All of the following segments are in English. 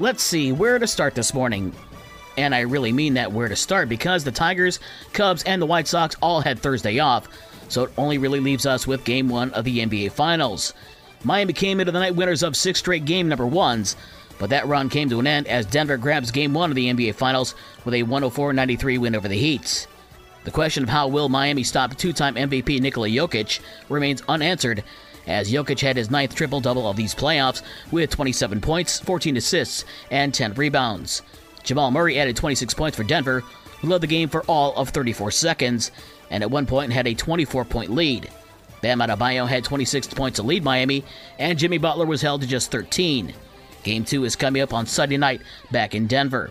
Let's see where to start this morning. And I really mean that where to start because the Tigers, Cubs, and the White Sox all had Thursday off, so it only really leaves us with game one of the NBA Finals. Miami came into the night winners of six straight game number ones, but that run came to an end as Denver grabs game one of the NBA Finals with a 104 93 win over the Heat. The question of how will Miami stop two time MVP Nikola Jokic remains unanswered as Jokic had his ninth triple double of these playoffs with 27 points, 14 assists, and 10 rebounds. Jamal Murray added 26 points for Denver, who led the game for all of 34 seconds, and at one point had a 24 point lead. Bam Adebayo had 26 points to lead Miami, and Jimmy Butler was held to just 13. Game 2 is coming up on Sunday night back in Denver.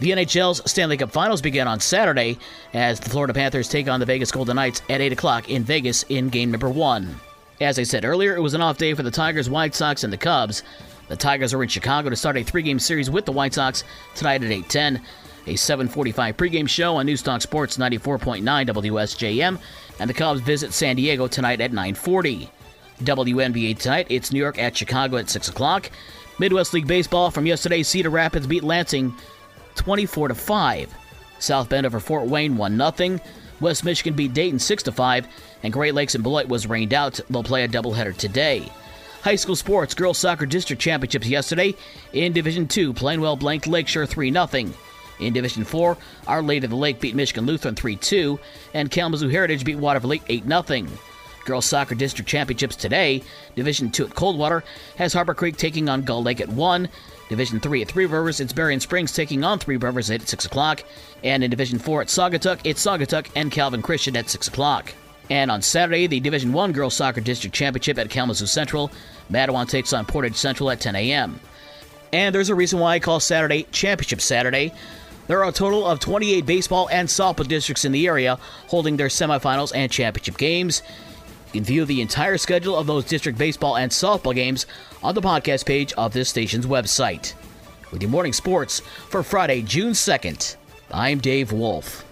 The NHL's Stanley Cup Finals begin on Saturday as the Florida Panthers take on the Vegas Golden Knights at 8 o'clock in Vegas in game number 1. As I said earlier, it was an off day for the Tigers, White Sox, and the Cubs. The Tigers are in Chicago to start a three-game series with the White Sox tonight at 8:10. A 7:45 pregame show on Newstalk Sports 94.9 WSJM, and the Cubs visit San Diego tonight at 9:40. WNBA tonight, it's New York at Chicago at 6 o'clock. Midwest League Baseball from yesterday, Cedar Rapids beat Lansing 24 to 5. South Bend over Fort Wayne 1 0. West Michigan beat Dayton 6 5, and Great Lakes and Beloit was rained out. They'll play a doubleheader today. High school sports girls soccer district championships yesterday. In Division 2, Plainwell blanked Lakeshore 3 0. In Division 4, Our Lady of the Lake beat Michigan Lutheran 3 2, and Kalamazoo Heritage beat Watervliet 8 0. Girls Soccer District Championships today. Division 2 at Coldwater has Harper Creek taking on Gull Lake at 1. Division 3 at Three Rivers, it's Berrien Springs taking on Three Rivers at 6 o'clock. And in Division 4 at Saugatuck, it's Saugatuck and Calvin Christian at 6 o'clock. And on Saturday, the Division 1 Girls Soccer District Championship at Kalamazoo Central. Mattawan takes on Portage Central at 10 a.m. And there's a reason why I call Saturday Championship Saturday. There are a total of 28 baseball and softball districts in the area holding their semifinals and championship games. You can view the entire schedule of those district baseball and softball games on the podcast page of this station's website. With your morning sports for Friday, June 2nd, I'm Dave Wolf.